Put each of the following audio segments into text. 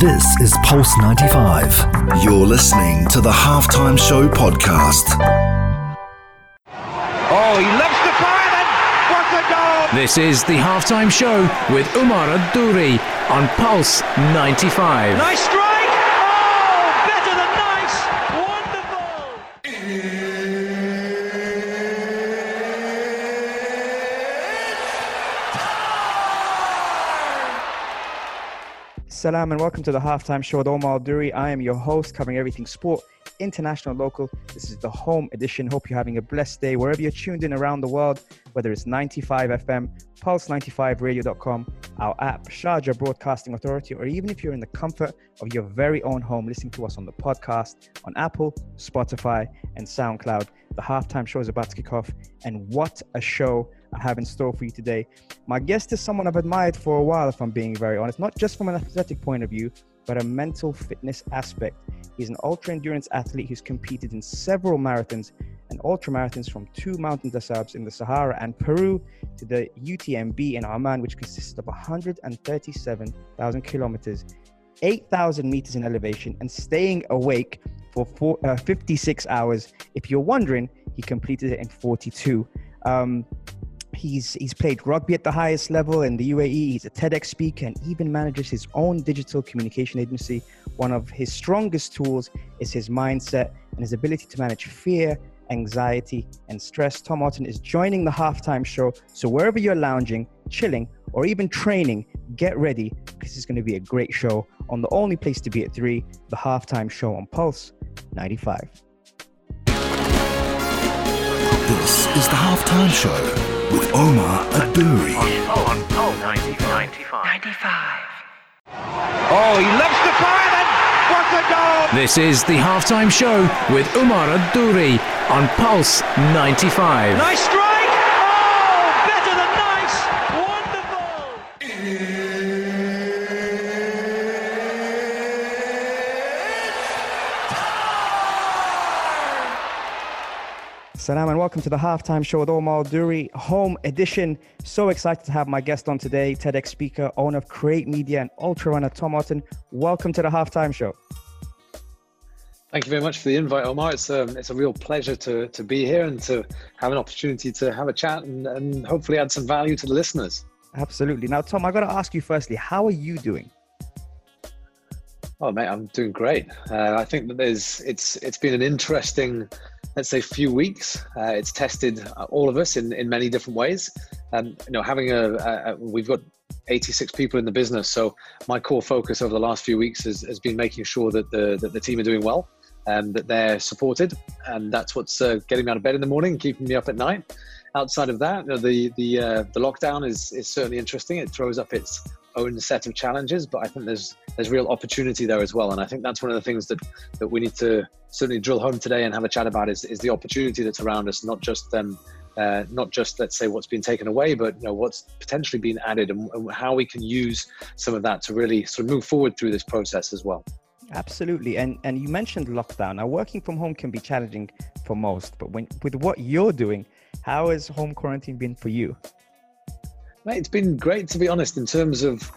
This is Pulse 95. You're listening to the Halftime Show podcast. Oh, he loves the fire and what a goal! This is the halftime show with Umar Adouri on Pulse 95. Nice strike! Oh, better than nice! Wonderful! Salam and welcome to the halftime show with Omar Duri. I am your host, covering everything sport, international, local. This is the home edition. Hope you're having a blessed day wherever you're tuned in around the world, whether it's 95 FM, Pulse95Radio.com, our app, Sharjah Broadcasting Authority, or even if you're in the comfort of your very own home, listening to us on the podcast on Apple, Spotify, and SoundCloud. The halftime show is about to kick off, and what a show! I have in store for you today. My guest is someone I've admired for a while, if I'm being very honest, not just from an athletic point of view, but a mental fitness aspect. He's an ultra endurance athlete who's competed in several marathons and ultra marathons from two mountain deserts in the Sahara and Peru to the UTMB in Oman, which consists of 137,000 kilometers, 8,000 meters in elevation, and staying awake for four, uh, 56 hours. If you're wondering, he completed it in 42. Um, He's he's played rugby at the highest level in the UAE. He's a TEDx speaker and even manages his own digital communication agency. One of his strongest tools is his mindset and his ability to manage fear, anxiety, and stress. Tom Otton is joining the halftime show. So wherever you're lounging, chilling, or even training, get ready because it's going to be a great show on the only place to be at three, the halftime show on Pulse 95. This is the halftime show with Omar Adouri. On Pulse 95. Oh, he loves the fire and what a goal! This is the halftime show with Umar Adouri on Pulse 95. Nice strike! Oh, better than nice! Wonderful! Salam and welcome to the halftime show with Omar Duri, home edition. So excited to have my guest on today, TEDx speaker, owner of Create Media and ultra runner Tom Otton. Welcome to the halftime show. Thank you very much for the invite, Omar. It's um, it's a real pleasure to to be here and to have an opportunity to have a chat and, and hopefully add some value to the listeners. Absolutely. Now, Tom, I got to ask you firstly, how are you doing? Oh, mate, I'm doing great. Uh, I think that there's it's it's been an interesting, let's say, few weeks. Uh, it's tested all of us in in many different ways. And you know, having a, a, a we've got 86 people in the business, so my core focus over the last few weeks has, has been making sure that the that the team are doing well and that they're supported, and that's what's uh, getting me out of bed in the morning, keeping me up at night. Outside of that, you know, the the uh, the lockdown is is certainly interesting. It throws up its own set of challenges, but I think there's there's real opportunity there as well. And I think that's one of the things that that we need to certainly drill home today and have a chat about is is the opportunity that's around us, not just um, uh, not just let's say what's been taken away, but you know what's potentially been added and, and how we can use some of that to really sort of move forward through this process as well. Absolutely. And and you mentioned lockdown. Now, working from home can be challenging for most, but when with what you're doing, how has home quarantine been for you? Mate, it's been great to be honest. In terms of,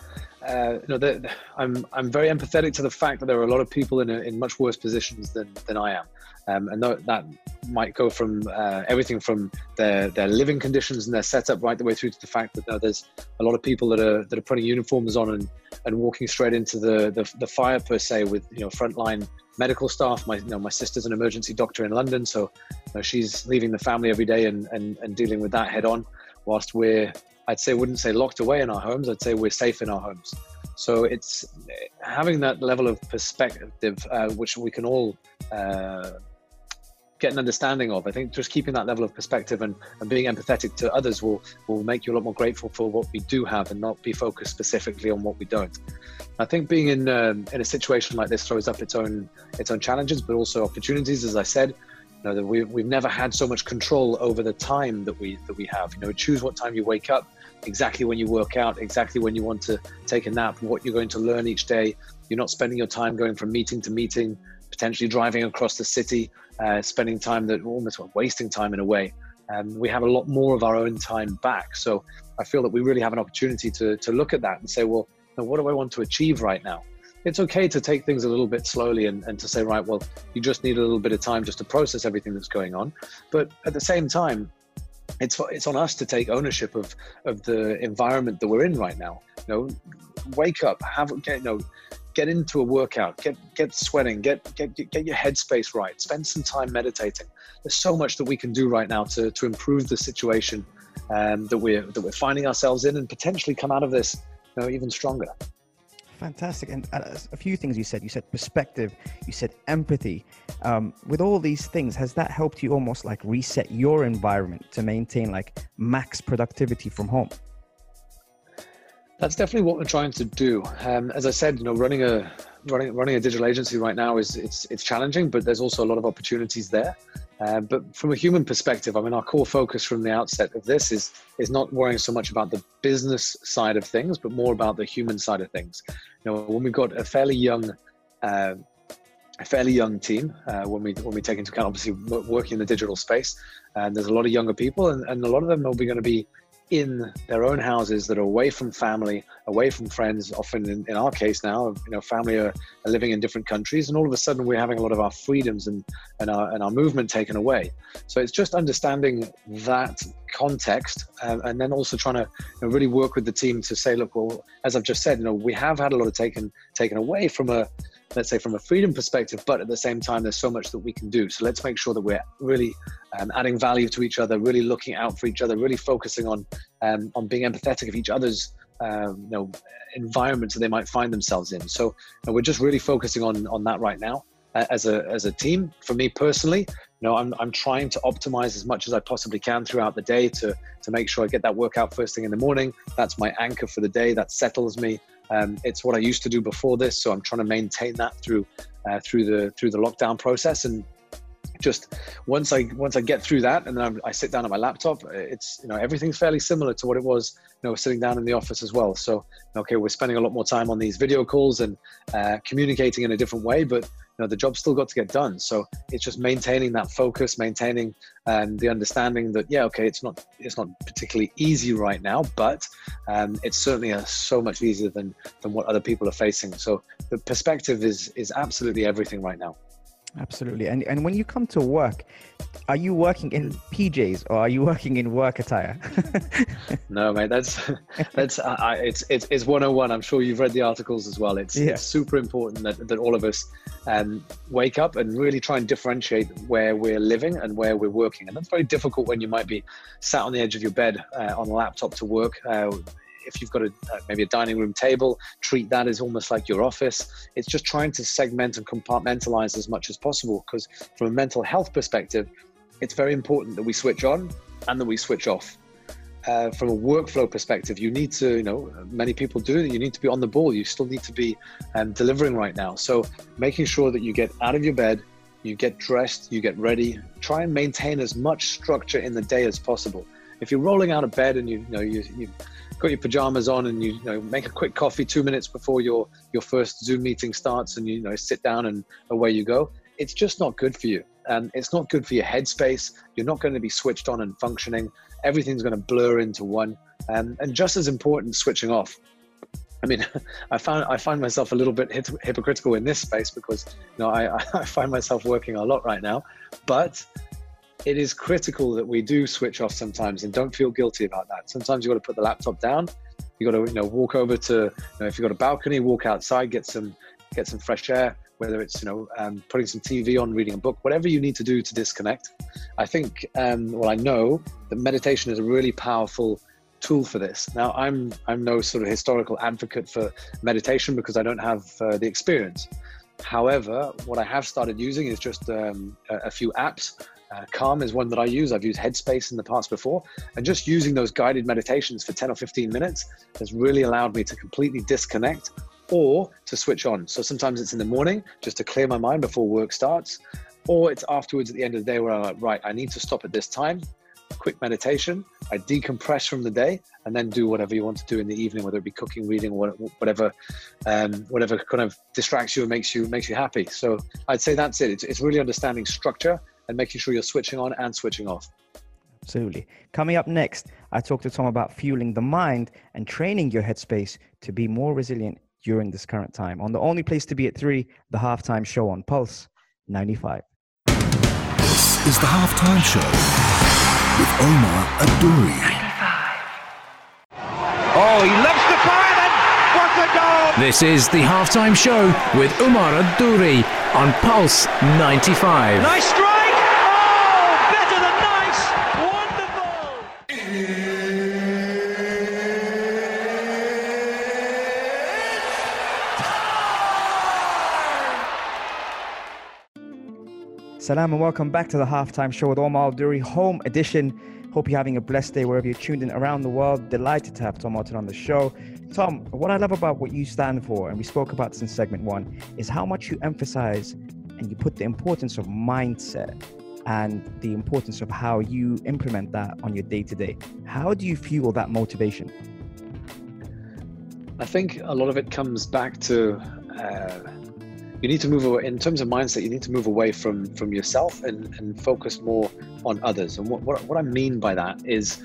uh, you know, I'm I'm very empathetic to the fact that there are a lot of people in a, in much worse positions than than I am, um, and that, that might go from uh, everything from their their living conditions and their setup right the way through to the fact that you know, there's a lot of people that are that are putting uniforms on and and walking straight into the the, the fire per se with you know frontline medical staff. My you know my sister's an emergency doctor in London, so you know, she's leaving the family every day and, and and dealing with that head on, whilst we're I'd say wouldn't say locked away in our homes. I'd say we're safe in our homes. So it's having that level of perspective, uh, which we can all uh, get an understanding of. I think just keeping that level of perspective and, and being empathetic to others will will make you a lot more grateful for what we do have and not be focused specifically on what we don't. I think being in um, in a situation like this throws up its own its own challenges, but also opportunities. As I said, you know that we, we've never had so much control over the time that we that we have. You know, choose what time you wake up, exactly when you work out, exactly when you want to take a nap, what you're going to learn each day. You're not spending your time going from meeting to meeting, potentially driving across the city, uh, spending time that almost wasting time in a way. Um, we have a lot more of our own time back. So I feel that we really have an opportunity to to look at that and say, well, what do I want to achieve right now? it's okay to take things a little bit slowly and, and to say, right, well, you just need a little bit of time just to process everything that's going on. But at the same time, it's it's on us to take ownership of of the environment that we're in right now. You know, wake up, have get, you know, get into a workout, get get sweating, get get get your headspace right, spend some time meditating. There's so much that we can do right now to to improve the situation um, that we're that we're finding ourselves in, and potentially come out of this, you know, even stronger. Fantastic. And uh, a few things you said. You said perspective. You said empathy. Um, with all these things, has that helped you almost like reset your environment to maintain like max productivity from home? That's definitely what we're trying to do. Um, as I said, you know, running a running running a digital agency right now is it's it's challenging, but there's also a lot of opportunities there. Uh, but from a human perspective, I mean, our core focus from the outset of this is is not worrying so much about the business side of things, but more about the human side of things. You know, when we've got a fairly young, uh, a fairly young team, uh, when we when we take into account obviously working in the digital space, and there's a lot of younger people, and, and a lot of them are going to be in their own houses that are away from family, away from friends. Often, in, in our case now, you know, family are, are, living in different countries, and all of a sudden we're having a lot of our freedoms and and our and our movement taken away. So it's just understanding that context, um, and then also trying to you know, really work with the team to say, look, well, as I've just said, you know, we have had a lot of taken taken away from a let's say from a freedom perspective but at the same time there's so much that we can do. So let's make sure that we're really um, adding value to each other really looking out for each other really focusing on um, on being empathetic of each other's um, you know environments that they might find themselves in. So we're just really focusing on on that right now uh, as a as a team. For me personally you know I'm, I'm trying to optimize as much as i possibly can throughout the day to to make sure i get that workout first thing in the morning. That's my anchor for the day. That settles me um, it's what I used to do before this, so I'm trying to maintain that through uh, through the through the lockdown process. And just once I once I get through that, and then I sit down at my laptop, it's you know everything's fairly similar to what it was you know sitting down in the office as well. So okay, we're spending a lot more time on these video calls and uh, communicating in a different way, but know the job's still got to get done. So it's just maintaining that focus maintaining um, the understanding that yeah okay it's not it's not particularly easy right now but um, it's certainly so much easier than than what other people are facing. So the perspective is is absolutely everything right now Absolutely. And and when you come to work, are you working in PJs or are you working in work attire? no, mate. That's that's uh, it's it's it's 101. I'm sure you've read the articles as well. It's, yeah. it's super important that, that all of us um, wake up and really try and differentiate where we're living and where we're working. And that's very difficult when you might be sat on the edge of your bed uh, on a laptop to work. Uh, if you've got a uh, maybe a dining room table, treat that as almost like your office. It's just trying to segment and compartmentalize as much as possible because from a mental health perspective, it's very important that we switch on and that we switch off. Uh, from a workflow perspective, you need to, you know, many people do, you need to be on the ball. You still need to be um, delivering right now. So making sure that you get out of your bed, you get dressed, you get ready, try and maintain as much structure in the day as possible. If you're rolling out of bed and you, you know, you, you got your pajamas on and you, you, know make a quick coffee two minutes before your your first zoom meeting starts and you, you know sit down and away you go. It's just not good for you. And it's not good for your headspace. You're not going to be switched on and functioning. Everything's going to blur into one. Um, and just as important switching off. I mean, I found I find myself a little bit hypocritical in this space because you know I, I find myself working a lot right now, but it is critical that we do switch off sometimes and don't feel guilty about that. Sometimes you've got to put the laptop down. You got to you know walk over to you know, if you've got a balcony, walk outside, get some get some fresh air. Whether it's you know um, putting some TV on, reading a book, whatever you need to do to disconnect. I think um, well I know that meditation is a really powerful tool for this. Now I'm I'm no sort of historical advocate for meditation because I don't have uh, the experience. However, what I have started using is just um, a, a few apps uh, Calm is one that I use. I've used Headspace in the past before. And just using those guided meditations for 10 or 15 minutes has really allowed me to completely disconnect or to switch on. So sometimes it's in the morning just to clear my mind before work starts, or it's afterwards at the end of the day where I'm like, right, I need to stop at this time. Quick meditation. I decompress from the day and then do whatever you want to do in the evening, whether it be cooking, reading, whatever, um, whatever kind of distracts you and makes you makes you happy. So I'd say that's it. It's, it's really understanding structure and making sure you're switching on and switching off. Absolutely. Coming up next, I talk to Tom about fueling the mind and training your headspace to be more resilient during this current time. On the only place to be at three, the halftime show on Pulse 95. This is the halftime show with Omar Adouri. Oh, he loves the fire and what a goal! This is the halftime show with Umar Adouri on Pulse 95. Nice strike! Salam and welcome back to the halftime show with Omar Duri Home Edition. Hope you're having a blessed day wherever you're tuned in around the world. Delighted to have Tom Otton on the show. Tom, what I love about what you stand for, and we spoke about this in segment one, is how much you emphasize and you put the importance of mindset and the importance of how you implement that on your day to day. How do you fuel that motivation? I think a lot of it comes back to uh, you need to move away in terms of mindset. You need to move away from from yourself and, and focus more on others. And what, what what I mean by that is,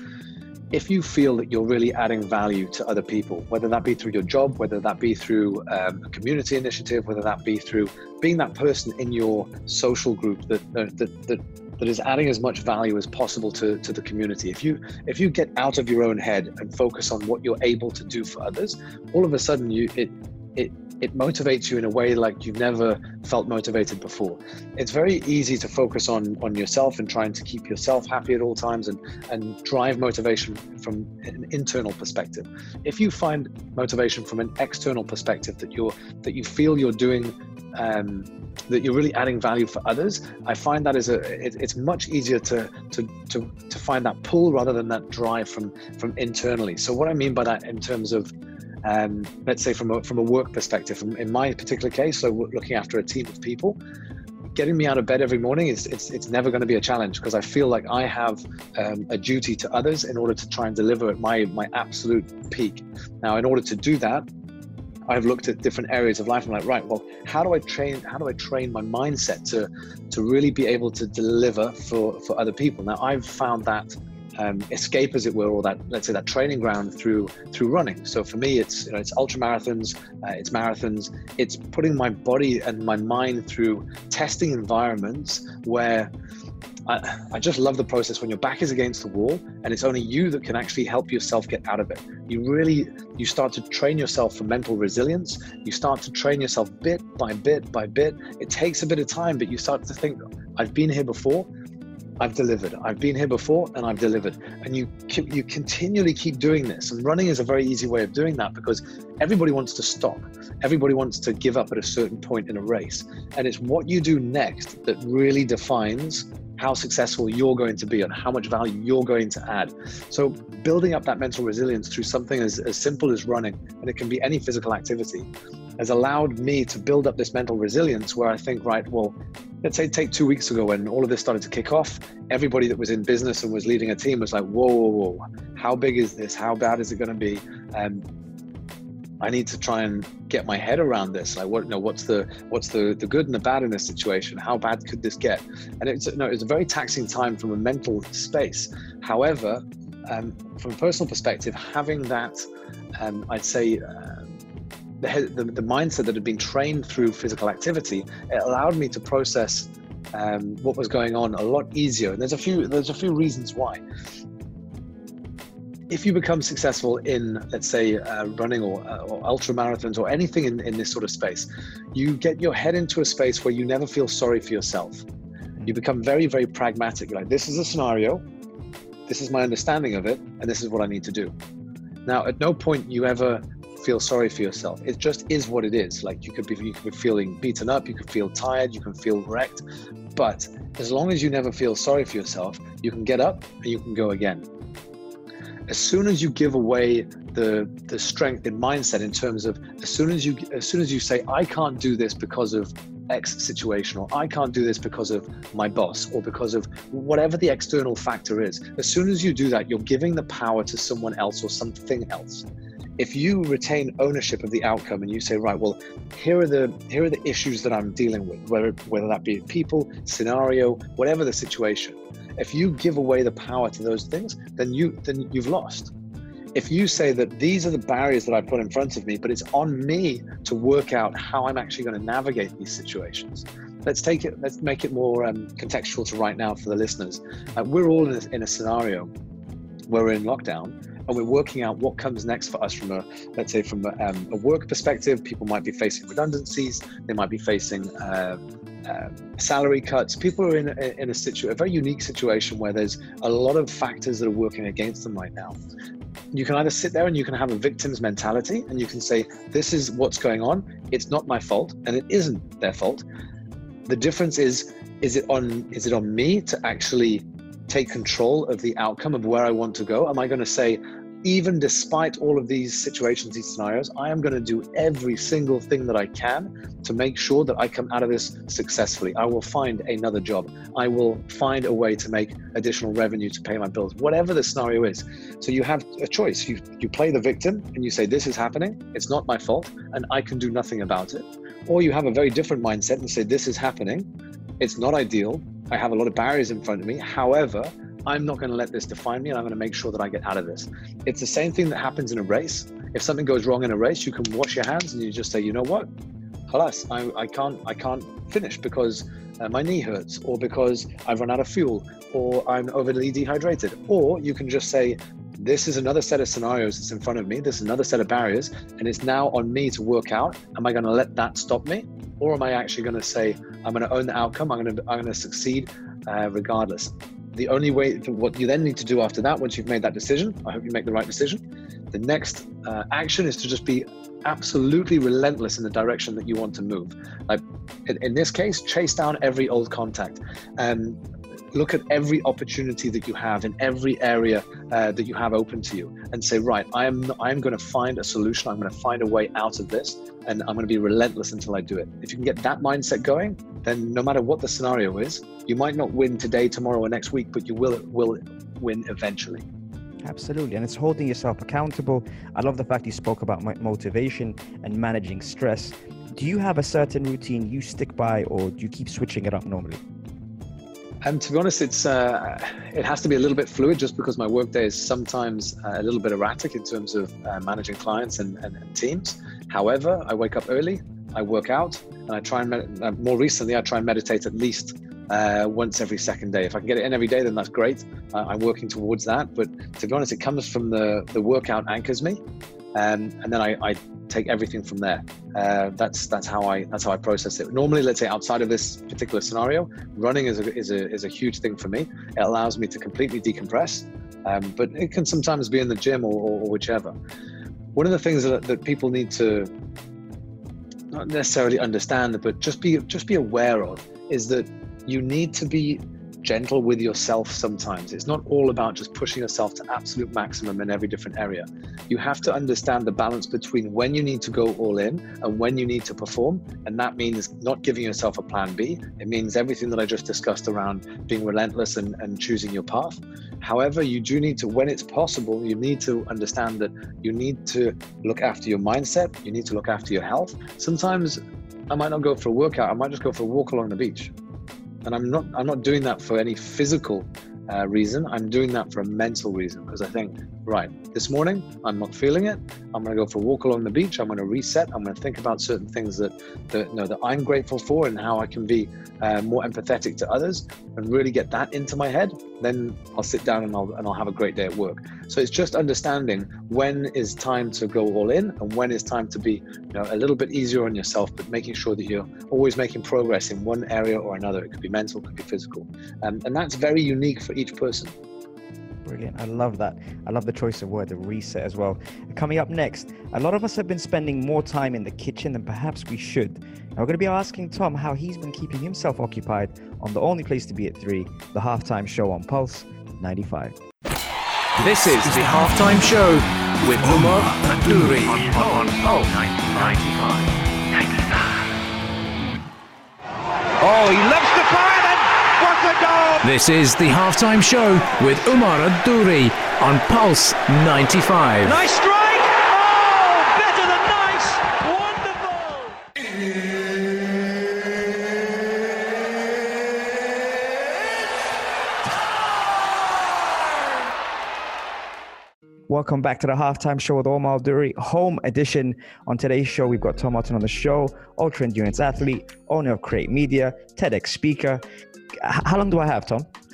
if you feel that you're really adding value to other people, whether that be through your job, whether that be through um, a community initiative, whether that be through being that person in your social group that that, that, that is adding as much value as possible to, to the community. If you if you get out of your own head and focus on what you're able to do for others, all of a sudden you it it it motivates you in a way like you've never felt motivated before. It's very easy to focus on on yourself and trying to keep yourself happy at all times and and drive motivation from an internal perspective. If you find motivation from an external perspective that you're that you feel you're doing um, that you're really adding value for others, I find that is a it, it's much easier to, to to to find that pull rather than that drive from from internally. So what I mean by that in terms of um, let's say from a, from a work perspective, in my particular case, so looking after a team of people, getting me out of bed every morning is it's, it's never going to be a challenge because I feel like I have um, a duty to others in order to try and deliver at my my absolute peak. Now, in order to do that, I've looked at different areas of life. I'm like, right, well, how do I train? How do I train my mindset to to really be able to deliver for for other people? Now, I've found that um, escape, as it were, or that let's say that training ground through through running. So for me, it's you know it's ultra marathons, uh, it's marathons, it's putting my body and my mind through testing environments where. I, I just love the process when your back is against the wall and it's only you that can actually help yourself get out of it. You really you start to train yourself for mental resilience. You start to train yourself bit by bit by bit. It takes a bit of time, but you start to think, I've been here before. I've delivered. I've been here before and I've delivered. And you you continually keep doing this. And running is a very easy way of doing that because everybody wants to stop. Everybody wants to give up at a certain point in a race. And it's what you do next that really defines how successful you're going to be and how much value you're going to add. So building up that mental resilience through something as, as simple as running, and it can be any physical activity, has allowed me to build up this mental resilience where I think, right, well, let's say take two weeks ago when all of this started to kick off, everybody that was in business and was leading a team was like, whoa, whoa, whoa, how big is this? How bad is it going to be? Um, I need to try and get my head around this. Like, what, you know, what's the what's the the good and the bad in this situation? How bad could this get? And it's you no, it's a very taxing time from a mental space. However, um, from a personal perspective, having that, um, I'd say. Uh, the, the, the, mindset that had been trained through physical activity, it allowed me to process um, what was going on a lot easier. And there's a few there's a few reasons why if you become successful in, let's say, uh, running or, uh, or ultra marathons or anything in, in this sort of space, you get your head into a space where you never feel sorry for yourself. You become very, very pragmatic. You're like, this is a scenario, this is my understanding of it, and this is what I need to do. Now, at no point you ever feel sorry for yourself. It just is what it is. Like you could be, you could be feeling beaten up, you could feel tired, you can feel wrecked, but as long as you never feel sorry for yourself, you can get up and you can go again as soon as you give away the the strength in mindset in terms of as soon as you as soon as you say I can't do this because of X situation or I can't do this because of my boss or because of whatever the external factor is as soon as you do that you're giving the power to someone else or something else. If you retain ownership of the outcome and you say right well here are the here are the issues that i'm dealing with whether whether that be people scenario whatever the situation if you give away the power to those things, then you then you've lost. if you say that these are the barriers that I put in front of me, but it's on me to work out how I'm actually going to navigate these situations. Let's take it. Let's make it more um, contextual to right now for the listeners. Uh, we're all in a, in a scenario where we're in lockdown, and we're working out what comes next for us from a, let's say, from a, um, a work perspective. People might be facing redundancies. They might be facing uh, uh, salary cuts. People are in a, in a, situ- a very unique situation where there's a lot of factors that are working against them right now. You can either sit there and you can have a victim's mentality and you can say, This is what's going on. It's not my fault, and it isn't their fault. The difference is, is it on is it on me to actually take control of the outcome of where I want to go? Am I going to say, even despite all of these situations, these scenarios, I am going to do every single thing that I can to make sure that I come out of this successfully. I will find another job. I will find a way to make additional revenue to pay my bills, whatever the scenario is. So you have a choice. You, you play the victim and you say, This is happening. It's not my fault and I can do nothing about it. Or you have a very different mindset and say, This is happening. It's not ideal. I have a lot of barriers in front of me. However, I'm not going to let this define me and I'm going to make sure that I get out of this. It's the same thing that happens in a race. If something goes wrong in a race, you can wash your hands and you just say, you know what? Halas, I, I can't I can't finish because uh, my knee hurts or because I've run out of fuel or I'm overly dehydrated. Or you can just say, this is another set of scenarios that's in front of me. This is another set of barriers, and it's now on me to work out. Am I going to let that stop me, or am I actually going to say I'm going to own the outcome? I'm going to I'm going to succeed uh, regardless the only way, what you then need to do after that, once you've made that decision, I hope you make the right decision. The next uh, action is to just be absolutely relentless in the direction that you want to move. Like in, in this case, chase down every old contact and look at every opportunity that you have in every area uh, that you have open to you and say, right, I am I'm going to find a solution. I'm going to find a way out of this, and I'm going to be relentless until I do it. If you can get that mindset going, then no matter what the scenario is, you might not win today, tomorrow, or next week, but you will will win eventually. Absolutely. And it's holding yourself accountable. I love the fact you spoke about motivation and managing stress. Do you have a certain routine you stick by, or do you keep switching it up normally? And to be honest, it's uh, it has to be a little bit fluid, just because my workday is sometimes uh, a little bit erratic in terms of uh, managing clients and, and, and, teams. However, I wake up early, I work out, and I try and med- uh, more recently I try and meditate at least uh, once every second day. If I can get it in every day, then that's great. I'm working towards that. But to be honest, it comes from the the workout anchors me, um, and then I, I, take everything from there. Uh, that's that's how I that's how I process it. Normally, let's say outside of this particular scenario, running is a is a, is a huge thing for me. It allows me to completely decompress, um, but it can sometimes be in the gym or, or, or whichever. One of the things that, that people need to not necessarily understand, but just be just be aware of is that you need to be gentle with yourself sometimes. It's not all about just pushing yourself to absolute maximum in every different area. You have to understand the balance between when you need to go all in and when you need to perform. And that means not giving yourself a plan B. It means everything that I just discussed around being relentless and, and choosing your path. However, you do need to, when it's possible, you need to understand that you need to look after your mindset, you need to look after your health. Sometimes I might not go for a workout, I might just go for a walk along the beach and i'm not i'm not doing that for any physical uh, reason. I'm doing that for a mental reason because I think, right, this morning I'm not feeling it. I'm going to go for a walk along the beach. I'm going to reset. I'm going to think about certain things that that you know that I'm grateful for and how I can be uh, more empathetic to others and really get that into my head. Then I'll sit down and I'll and I'll have a great day at work. So it's just understanding when is time to go all in and when is time to be you know a little bit easier on yourself, but making sure that you're always making progress in one area or another. It could be mental, it could be physical, um, and that's very unique for each person. Brilliant. I love that. I love the choice of word, the reset as well. Coming up next, a lot of us have been spending more time in the kitchen than perhaps we should. And we're going to be asking Tom how he's been keeping himself occupied on the only place to be at 3, the halftime show on Pulse 95. This is the halftime show with Umar Adouri on, on Pulse 95. Oh, he loves the fire! This is the halftime show with Umar Adouri on Pulse 95. Nice strike! Oh, better than nice! Wonderful! Welcome back to the halftime show with Omar Duri, home edition. On today's show, we've got Tom Otton on the show, ultra endurance athlete, owner of Create Media, TEDx speaker. How long do I have, Tom?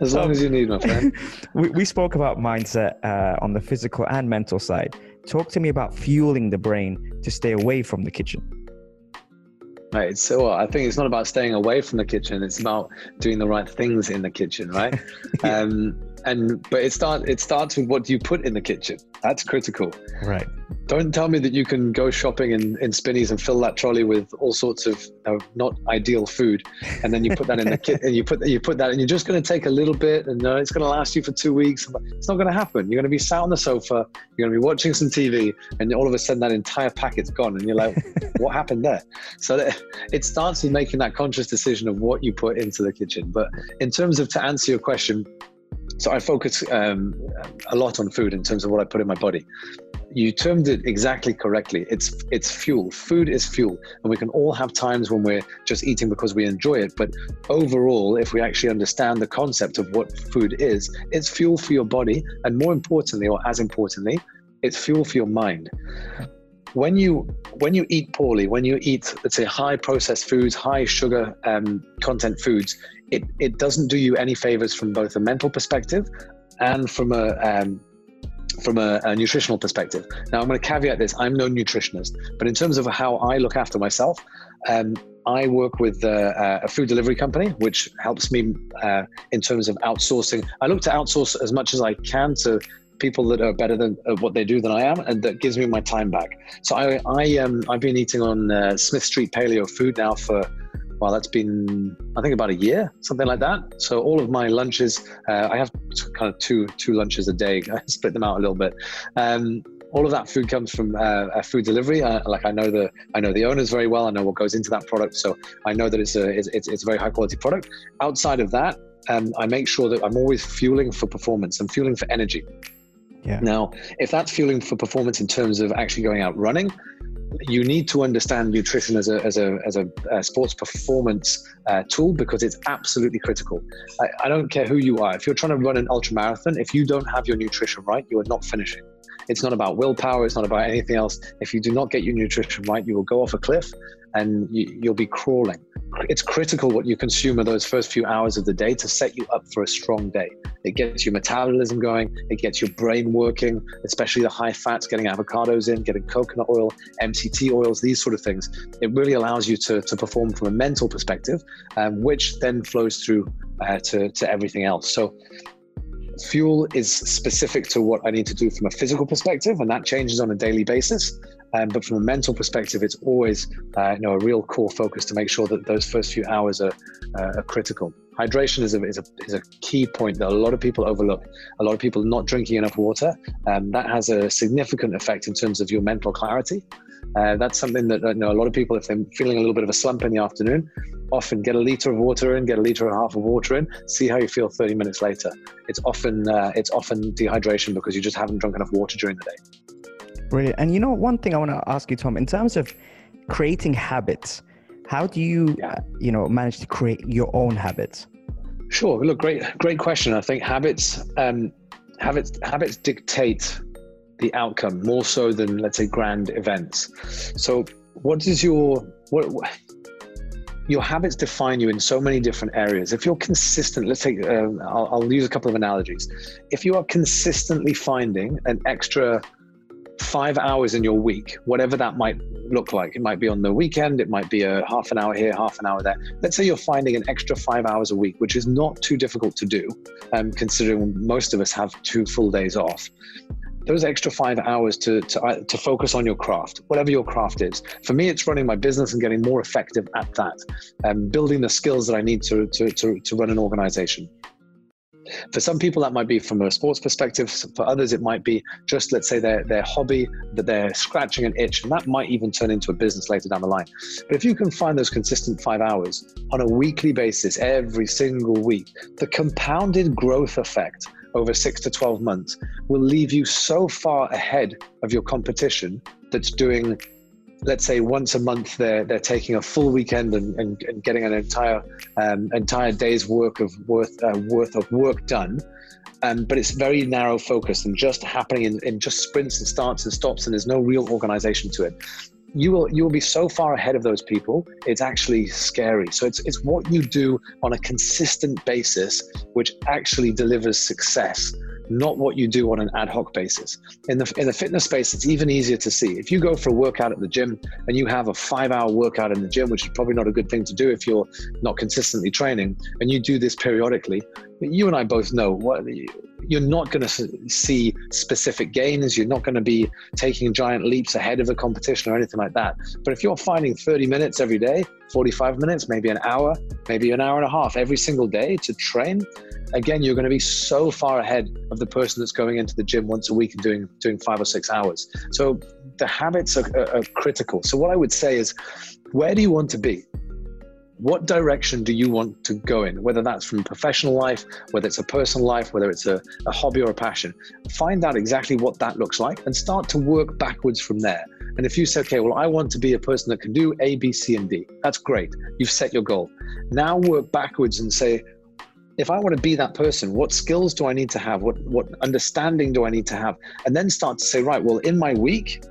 as long as you need, my friend. we, we spoke about mindset uh, on the physical and mental side. Talk to me about fueling the brain to stay away from the kitchen. Right. So I think it's not about staying away from the kitchen. It's about doing the right things in the kitchen, right? yeah. um, and but it start it starts with what you put in the kitchen. That's critical. Right. Don't tell me that you can go shopping in, in Spinneys and fill that trolley with all sorts of not ideal food, and then you put that in the kit and you put you put that and you're just going to take a little bit and uh, it's going to last you for two weeks. It's not going to happen. You're going to be sat on the sofa, you're going to be watching some TV, and all of a sudden that entire packet's gone, and you're like, what happened there? So that, it starts with making that conscious decision of what you put into the kitchen. But in terms of to answer your question, so I focus um, a lot on food in terms of what I put in my body. You termed it exactly correctly. It's it's fuel. Food is fuel, and we can all have times when we're just eating because we enjoy it. But overall, if we actually understand the concept of what food is, it's fuel for your body, and more importantly, or as importantly, it's fuel for your mind when you when you eat poorly, when you eat let's say high processed foods, high sugar um, content foods, it it doesn't do you any favors from both a mental perspective and from a um, from a, a, nutritional perspective. Now, I'm going to caveat this: I'm no nutritionist, but in terms of how I look after myself, um, I work with uh, a food delivery company, which helps me uh, in terms of outsourcing. I look to outsource as much as I can to people that are better than uh, what they do than I am, and that gives me my time back. So I, I um, I've been eating on uh, Smith Street Paleo food now for well, that's been I think about a year, something like that. So all of my lunches, uh, I have kind of two two lunches a day. I split them out a little bit. Um, all of that food comes from uh, food delivery. Uh, like I know the I know the owners very well. I know what goes into that product, so I know that it's a it's, it's a very high quality product. Outside of that, um, I make sure that I'm always fueling for performance. I'm fueling for energy. Yeah. Now, if that's fueling for performance in terms of actually going out running, you need to understand nutrition as a, as a, as a, a sports performance uh, tool because it's absolutely critical. I, I, don't care who you are. If you're trying to run an ultra marathon, if you don't have your nutrition right, you are not finishing. It's not about willpower. It's not about anything else. If you do not get your nutrition right, you will go off a cliff and you, you'll be crawling it's critical what you consume in those first few hours of the day to set you up for a strong day. It gets your metabolism going, it gets your brain working, especially the high fats, getting avocados in, getting coconut oil, MCT oils, these sort of things. It really allows you to, to perform from a mental perspective, um, which then flows through uh, to, to everything else. So fuel is specific to what I need to do from a physical perspective, and that changes on a daily basis. Um, but from a mental perspective, it's always uh, you know a real core focus to make sure that those first few hours are, uh, are critical. Hydration is a, is, a, is a key point that a lot of people overlook. A lot of people not drinking enough water. Um, that has a significant effect in terms of your mental clarity. Uh, that's something that you know, a lot of people, if they're feeling a little bit of a slump in the afternoon, often get a liter of water in, get a liter and a half of water in, see how you feel 30 minutes later. It's often uh, it's often dehydration because you just haven't drunk enough water during the day. Brilliant. And you know, one thing I want to ask you, Tom, in terms of creating habits, how do you, yeah. you know, manage to create your own habits? Sure. Look, great, great question. I think habits, um, habits, habits dictate the outcome more so than, let's say, grand events. So, what is your what? your habits define you in so many different areas. If you're consistent, let's take, uh, I'll, I'll, use a couple of analogies. If you are consistently finding an extra five hours in your week, whatever that might look like. It might be on the weekend, it might be a half an hour here, half an hour there. Let's say you're finding an extra five hours a week, which is not too difficult to do, um, considering most of us have two full days off. Those extra five hours to, to, uh, to focus on your craft, whatever your craft is. For me, it's running my business and getting more effective at that, and um, building the skills that I need to, to, to, to run an organization. For some people, that might be from a sports perspective. For others, it might be just, let's say, their, their hobby that they're scratching an itch, and that might even turn into a business later down the line. But if you can find those consistent five hours on a weekly basis, every single week, the compounded growth effect over six to 12 months will leave you so far ahead of your competition that's doing let's say once a month they're they're taking a full weekend and, and, and getting an entire um, entire day's work of worth uh, worth of work done. Um, but it's very narrow focused and just happening in, in just sprints and starts and stops, and there's no real organization to it. You will you will be so far ahead of those people it's actually scary. So it's it's what you do on a consistent basis which actually delivers success not what you do on an ad hoc basis. In the in the fitness space, it's even easier to see. If you go for a workout at the gym and you have a five hour workout in the gym, which is probably not a good thing to do if you're not consistently training, and you do this periodically, you and I both know what you're not going to see specific gains. You're not going to be taking giant leaps ahead of a competition or anything like that. But if you're finding 30 minutes every day, 45 minutes, maybe an hour, maybe an hour and a half every single day to train, again, you're going to be so far ahead of the person that's going into the gym once a week and doing doing five or six hours. So the habits are, are, are critical. So what I would say is, where do you want to be? What direction do you want to go in? Whether that's from professional life whether it's a personal life whether it's a, a, hobby or a passion. Find out exactly what that looks like and start to work backwards from there. And if you say okay well i want to be a person that can do a b c and d that's great. You've set your goal. Now work backwards and say if I want to be that person, what skills do I need to have? What what understanding do I need to have? And then start to say, right, well, in my week,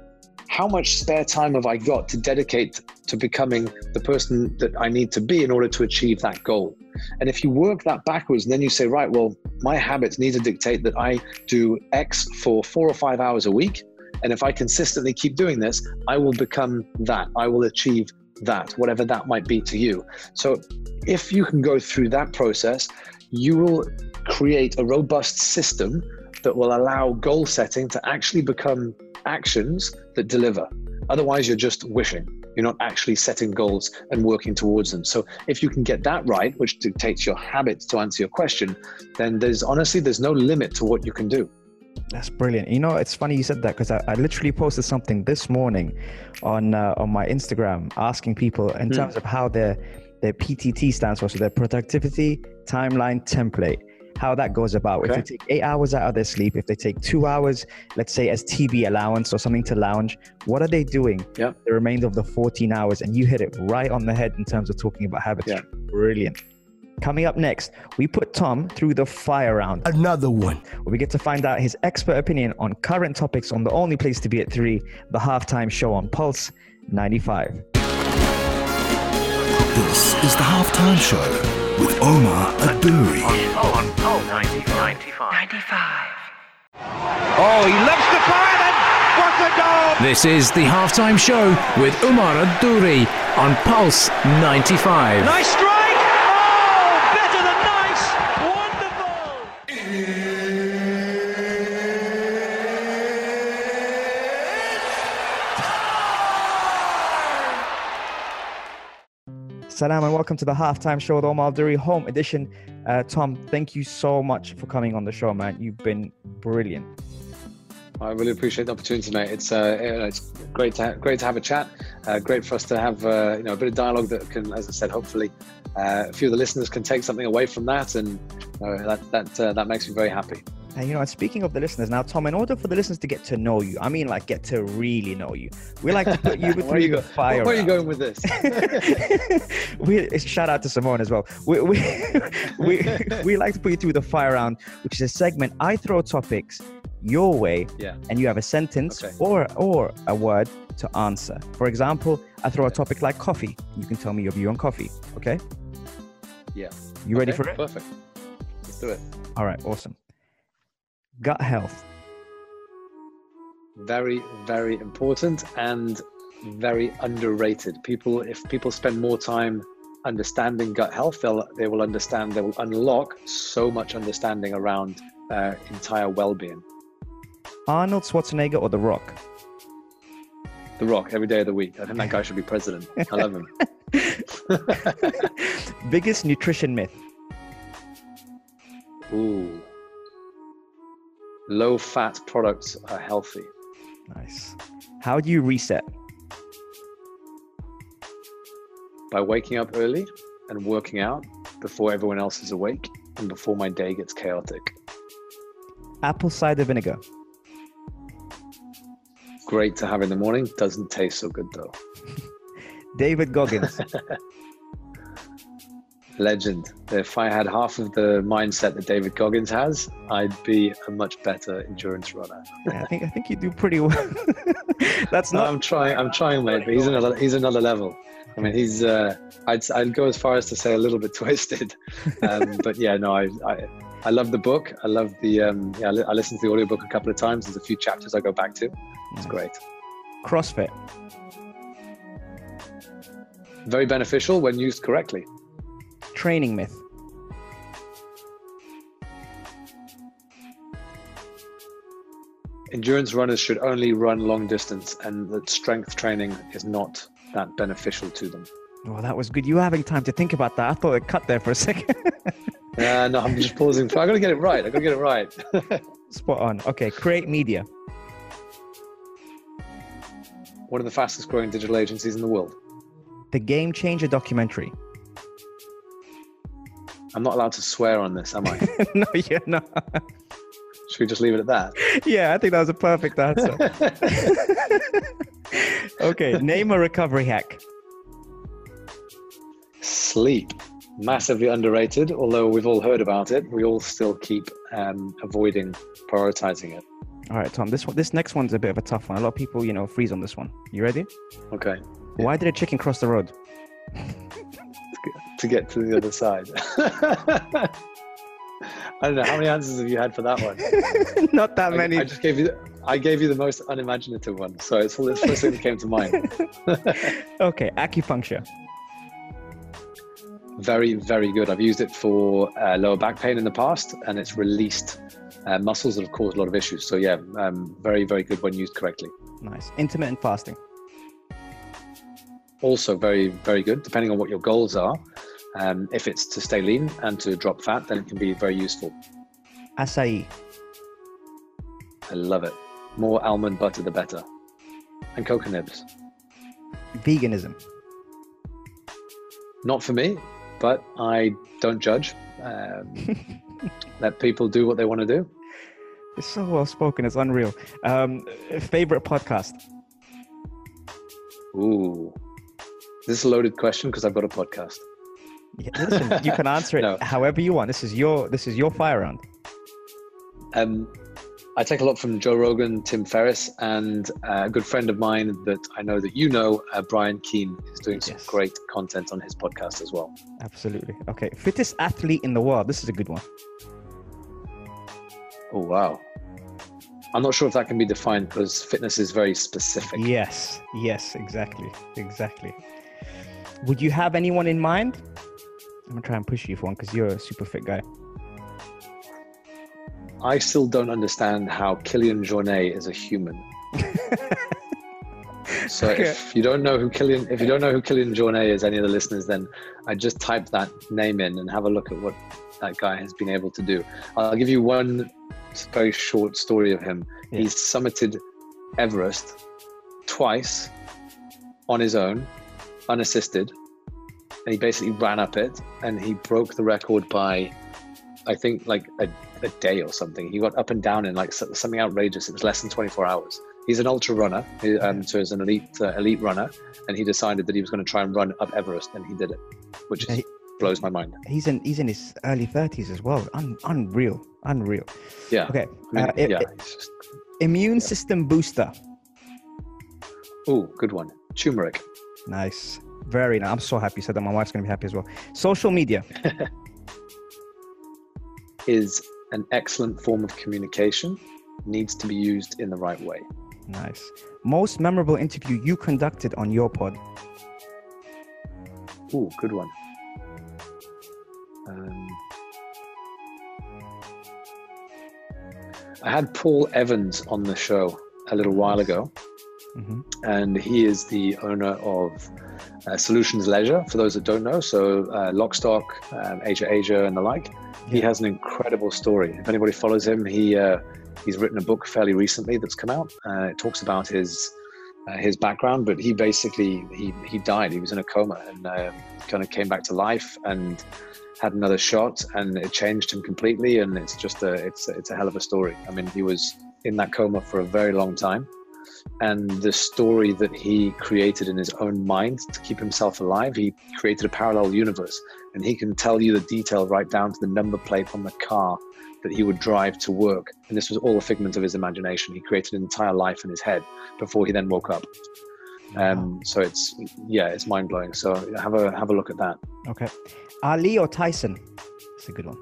how much spare time have I got to dedicate to becoming the person that I need to be in order to achieve that goal? And if you work that backwards, then you say, right, well, my habits need to dictate that I do X for four or five hours a week. And if I consistently keep doing this, I will become that. I will achieve that, whatever that might be to you. So if you can go through that process, you will create a robust system that will allow goal setting to actually become actions that deliver. Otherwise, you're just wishing. You're not actually setting goals and working towards them. So if you can get that right, which dictates your habits to answer your question, then there's honestly there's no limit to what you can do. That's brilliant. You know, it's funny you said that because I, I, literally posted something this morning on uh, on my Instagram asking people in mm. terms of how their their PTT stands for, so their productivity timeline template how that goes about. Okay. If they take eight hours out of their sleep, if they take two hours, let's say as TB allowance or something to lounge, what are they doing yep. the remainder of the 14 hours? And you hit it right on the head in terms of talking about habits. Yeah. Brilliant. Coming up next, we put Tom through the fire round. Another one. Where we get to find out his expert opinion on current topics on the only place to be at three, the halftime show on Pulse 95. This is the halftime show with Omar Adouri. On, on, on 95. 95. Oh, he loves the fire and what a goal! This is the halftime show with Omar Adouri on Pulse 95. Nice strike! Salam and welcome to the halftime show with Omar Duri Home Edition. Uh, Tom, thank you so much for coming on the show, man. You've been brilliant. I really appreciate the opportunity, mate. It's uh, it's great to ha- great to have a chat. Uh, great for us to have uh, you know a bit of dialogue that can, as I said, hopefully uh, a few of the listeners can take something away from that, and that that uh, that makes me very happy. And you know, and speaking of the listeners, now Tom, in order for the listeners to get to know you, I mean, like get to really know you, we like to put you through you the fire. Where are you going with this? we shout out to Simone as well. We we, we we like to put you through the fire round, which is a segment. I throw topics your way, yeah. and you have a sentence okay. or or a word to answer. For example, I throw a topic like coffee. You can tell me your view on coffee. Okay? Yeah. You okay, ready for it? Perfect. Let's do it. All right. Awesome gut health? Very, very important and very underrated. People, if people spend more time understanding gut health, they'll they will understand. They will unlock so much understanding around uh, entire well-being. Arnold Schwarzenegger or The Rock? The Rock every day of the week. I think that guy should be president. I love him. Biggest nutrition myth? Ooh low fat products are healthy. Nice. How do you reset? By waking up early and working out before everyone else is awake and before my day gets chaotic. Apple cider vinegar. Great to have in the morning. Doesn't taste so good though. David Goggins. Legend. If I had half of the mindset that David Goggins has, I'd be a much better endurance runner. Yeah, I think I think you do pretty well. That's No, not. I'm trying. I'm trying, mate. But he's another. He's another level. I mean, he's. Uh, I'd. I'd go as far as to say a little bit twisted. Um, but yeah, no. I, I. I love the book. I love the. Um, yeah, I, li- I listened to the audiobook a couple of times. There's a few chapters I go back to. It's Nice. great. CrossFit. Very beneficial when used correctly. Training myth. Endurance runners should only run long distance, and that strength training is not that beneficial to them. Well, that was good. You having time to think about that. I thought it cut there for a second. Uh, no, I'm just pausing. I got to get it right. I got to get it right. Spot on. Okay, create media. One of the fastest growing digital agencies in the world. The Game Changer documentary. I'm not allowed to swear on this, am I? no, you're not. Should we just leave it at that? Yeah, I think that was a perfect answer. okay, name a recovery hack. Sleep. Massively underrated, although we've all heard about it. We all still keep um, avoiding prioritizing it. All right, Tom. This one, this next one's a bit of a tough one. A lot of people, you know, freeze on this one. You ready? Okay. Why did a chicken cross the road? To get to the other side. I don't know. How many answers have you had for that one? Not that I- many. I, just gave you. I gave you the most unimaginative one, so it's the first thing that came to mind. okay, acupuncture. very, very good. I've used it for uh, lower back pain in the past, and it's released uh, muscles that have caused a lot of issues. So yeah, um, very, very good when used correctly. Nice. Intermittent fasting. Also very, very good, depending on what your goals are. Um, if it's to stay lean and to drop fat, then it can be very useful. Acai. I love it. More almond butter, the better. And cocoa nibs. Veganism. Not for me, but I don't judge. Um, let people do what they want to do. It's so well spoken. It's unreal. Um, favorite podcast. Ooh, this is a loaded question because I've got a podcast. Yeah, listen, you can answer it No. however you want. This is your this is your fire round. Um, I take a lot from Joe Rogan, Tim Ferriss, and uh, a good friend of mine that I know that you know, uh, Brian Keane, is doing some great content on his podcast as well. Absolutely. Okay. Fittest athlete in the world. This is a good one. Oh, wow. I'm not sure if that can be defined because fitness is very specific. Yes. Yes. Exactly. Exactly. Would you have anyone in mind? I'm gonna try and push you for one because you're a super fit guy. I still don't understand how Kilian Jornet is a human. So Okay. if you don't know who Kilian, if you don't know who Kilian Jornet is, any of the listeners, then I just type that name in and have a look at what that guy has been able to do. I'll give you one very short story of him. Yeah. He's summited Everest twice on his own, unassisted, and he basically ran up it and he broke the record by, I think, like a, a day or something. He got up and down in like something outrageous. It was less than 24 hours. He's an ultra runner, um, so he's an elite uh, elite runner, and he decided that he was going to try and run up Everest, and he did it, which is, blows my mind. He's in he's in his early 30s as well. Un, unreal. Unreal. Yeah. Okay. I mean, uh, i- yeah. i- immune system booster. Oh, good one. Turmeric. Nice. Very nice. I'm so happy you said that. My wife's gonna be happy as well. Social media. is an excellent form of communication. Needs to be used in the right way. Nice. Most memorable interview you conducted on your pod. Ooh, good one. Um, I had Paul Evans on the show a little while ago, hmm and he is the owner of uh, Solutions Leisure. For those that don't know, so uh, Lockstock, um, Asia Asia, and the like. He has an incredible story. If anybody follows him, he uh, he's written a book fairly recently that's come out. Uh, it talks about his uh, his background, but he basically he he died. He was in a coma and uh, kind of came back to life and had another shot, and it changed him completely. And it's just a it's it's a hell of a story. I mean, he was in that coma for a very long time, and the story that he created in his own mind to keep himself alive. He created a parallel universe, and he can tell you the detail right down to the number plate on the car that he would drive to work. And this was all a figment of his imagination. He created an entire life in his head before he then woke up. Um, so it's yeah, it's mind blowing. So have a have a look at that. Okay. Ali or Tyson? It's a good one.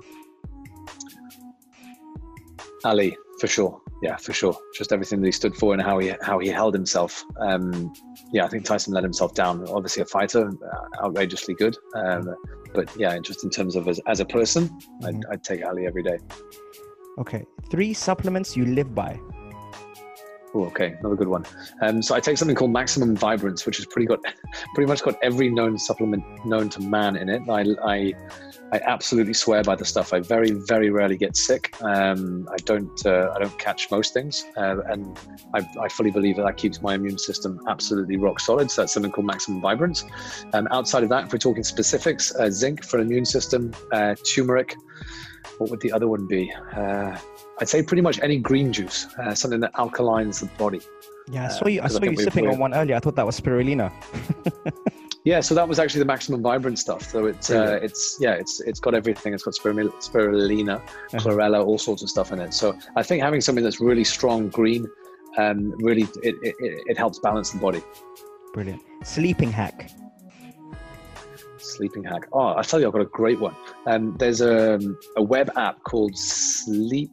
Ali, for sure. Yeah, for sure. Just everything that he stood for and how he how he held himself. Um, yeah, I think Tyson let himself down. Obviously, a fighter, uh, outrageously good. Um, but yeah, just in terms of as, as a person, I'd, Mhm. I'd take Ali every day. Okay. Three supplements you live by. Oh, okay, another good one. Um, so I take something called Maximum Vibrance, which has pretty got pretty much got every known supplement known to man in it. I, I, I absolutely swear by the stuff. I very very rarely get sick. Um, I don't uh, I don't catch most things, uh, and I, I fully believe that that keeps my immune system absolutely rock solid. So that's something called Maximum Vibrance. Um, outside of that, if we're talking specifics, uh, zinc for an immune system, uh, turmeric. What would the other one be? Uh, I'd say pretty much any green juice, uh, something that alkalines the body. Yeah, I Uh, saw you. I because I saw you sipping on one earlier. I thought that was spirulina. Yeah, so that was actually the maximum vibrant stuff. So it's uh, it's yeah, it's it's got everything. It's got spirulina, Uh-huh. chlorella, all sorts of stuff in it. So I think having something that's really strong green, um, really it, it it helps balance the body. Brilliant. Sleeping hack. Sleeping hack. Oh, I tell you, I've got a great one. Um, there's a, a web app called Sleep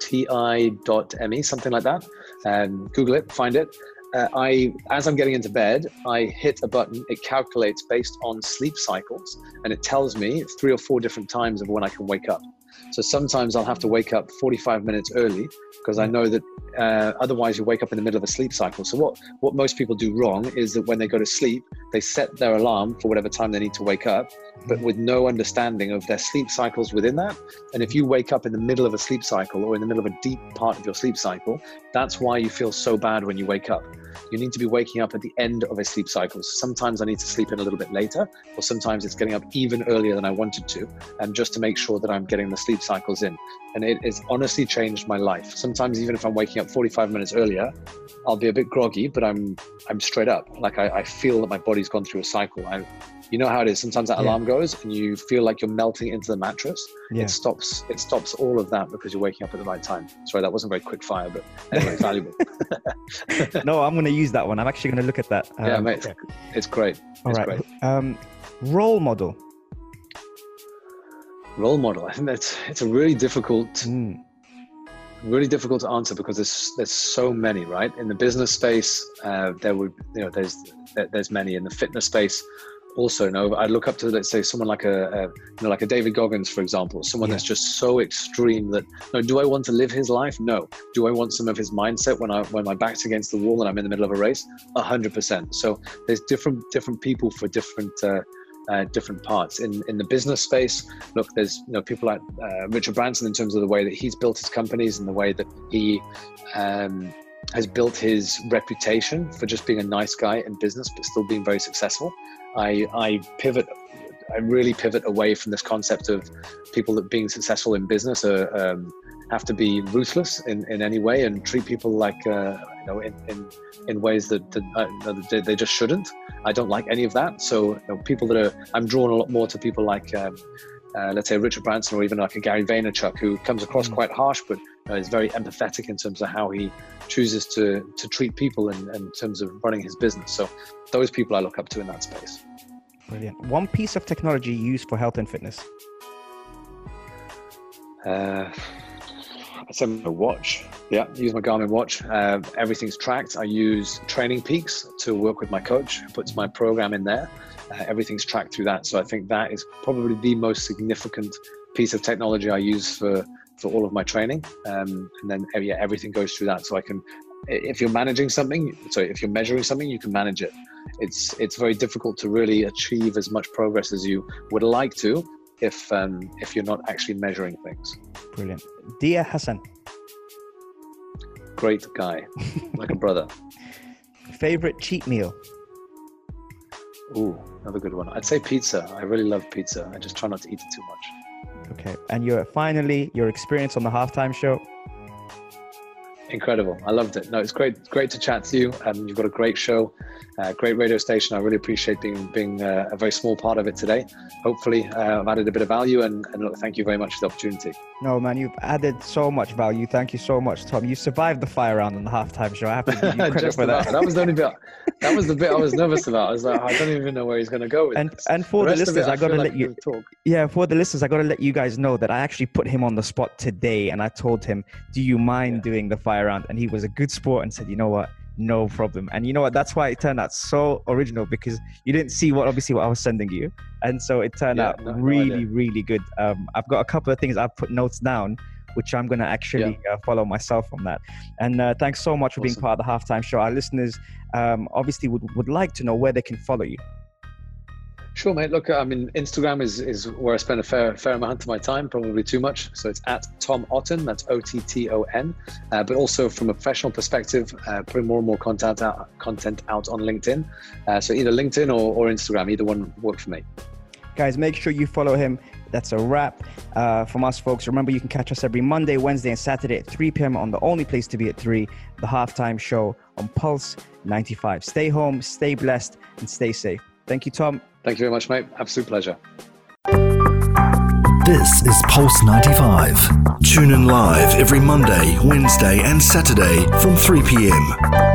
ti.me, something like that. Um, Google it, find it. Uh, I, as I'm getting into bed, I hit a button. It calculates based on sleep cycles, and it tells me three or four different times of when I can wake up. So sometimes I'll have to wake up 45 minutes early because I know that uh, otherwise you wake up in the middle of a sleep cycle. So what what most people do wrong is that when they go to sleep, they set their alarm for whatever time they need to wake up, but with no understanding of their sleep cycles within that. And if you wake up in the middle of a sleep cycle or in the middle of a deep part of your sleep cycle, that's why you feel so bad when you wake up. You need to be waking up at the end of a sleep cycle. So sometimes I need to sleep in a little bit later, or sometimes it's getting up even earlier than I wanted to, and just to make sure that I'm getting the sleep cycles in. And it has honestly changed my life. Sometimes even if I'm waking up 45 minutes earlier, I'll be a bit groggy, but I'm I'm straight up. Like I, I feel that my body's gone through a cycle. I, you know how it is. Sometimes that Yeah. alarm goes and you feel like you're melting into the mattress. Yeah. It stops. It stops all of that because you're waking up at the right time. Sorry, that wasn't very quick fire, but anyway, it's valuable. no, I'm going to use that one. I'm actually going to look at that. yeah, Um, mate, it's great. All it's right. great. Um, role model. Role model. I think that's it's a really difficult, Mm, really difficult to answer because there's there's so many, right? In the business space, uh, there would you know there's there, there's many in the fitness space. Also, no, I look up to let's say someone like a, a you know like a David Goggins, for example, someone Yeah. that's just so extreme that no, do I want to live his life? No. Do I want some of his mindset when I when my back's against the wall and I'm in the middle of a race? Hundred percent. So there's different different people for different. Uh, uh, different parts in in the business space. Look, there's you know people like uh, Richard Branson in terms of the way that he's built his companies and the way that he um, has built his reputation for just being a nice guy in business, but still being very successful. I I pivot. I really pivot away from this concept of people that being successful in business are, um, have to be ruthless in, in any way and treat people like uh, you know in, in, in ways that, that, uh, they- just shouldn't. I don't like any of that. So you know, people that are I'm drawn a lot more to people like um, uh, let's say Richard Branson or even like a Gary Vaynerchuk who comes across Mm. quite harsh, but know, is very empathetic in terms of how he chooses to to treat people in, in terms of running his business. So those people I look up to in that space. brilliant. One piece of technology used for health and fitness. Uh, I send my watch. Yeah, use my Garmin watch. Uh, everything's tracked. I use Training Peaks to work with my coach, who puts my program in there. Uh, everything's tracked through that. So I think that is probably the most significant piece of technology I use for for all of my training. Um, and then uh, yeah, everything goes through that. So I can, if you're managing something, so if you're measuring something, you can manage it. It's it's very difficult to really achieve as much progress as you would like to if um, if you're not actually measuring things. Brilliant. Dear Hassan, great guy, like a brother. favorite cheat meal. Ooh, another good one. I'd say pizza. I really love pizza. I just try not to eat it too much. Okay. And your finally your experience on the halftime show. Incredible. I loved it. No, it's great. Great to chat to you. And you've got a great show, uh, great radio station. I really appreciate being being uh, a very small part of it today. Hopefully, uh, I've added a bit of value. And, and look, thank you very much for the opportunity. No, man, you've added so much value. Thank you so much, Tom. You survived the fire round on the halftime show. I have to give you credit for that. that was the only bit. That was the bit I was nervous about. I was like, I don't even know where he's going to go with and, this. And for the, the listeners, it, I, I got to like let you talk. Yeah, for the listeners, I got to let you guys know that I actually put him on the spot today, and I told him, "Do you mind yeah. doing the fire round?" And he was a good sport and said, "You know what? No problem." And you know what? That's why it turned out so original because you didn't see what obviously what I was sending you, and so it turned yeah, out no, really, no really good. Um, I've got a couple of things I've put notes down which I'm going to actually yeah. uh, follow myself on that. And uh, thanks so much for awesome. being part of the halftime show. Our listeners um, obviously would, would like to know where they can follow you. Sure, mate. Look, I mean, Instagram is, is where I spend a fair fair amount of my time, probably too much. So it's at Tom Otton. That's O T T O N. Uh, but also from a professional perspective, uh, putting more and more content out content out on LinkedIn. Uh, so either LinkedIn or, or Instagram, either one work for me. Guys, make sure you follow him. That's a wrap uh, from us, folks. Remember, you can catch us every Monday, Wednesday, and Saturday at 3 p.m. on the only place to be at 3, the halftime show on Pulse 95. Stay home, stay blessed, and stay safe. Thank you, Tom. Thank you very much, mate. Absolute pleasure. This is Pulse 95. Tune in live every Monday, Wednesday, and Saturday from 3 p.m.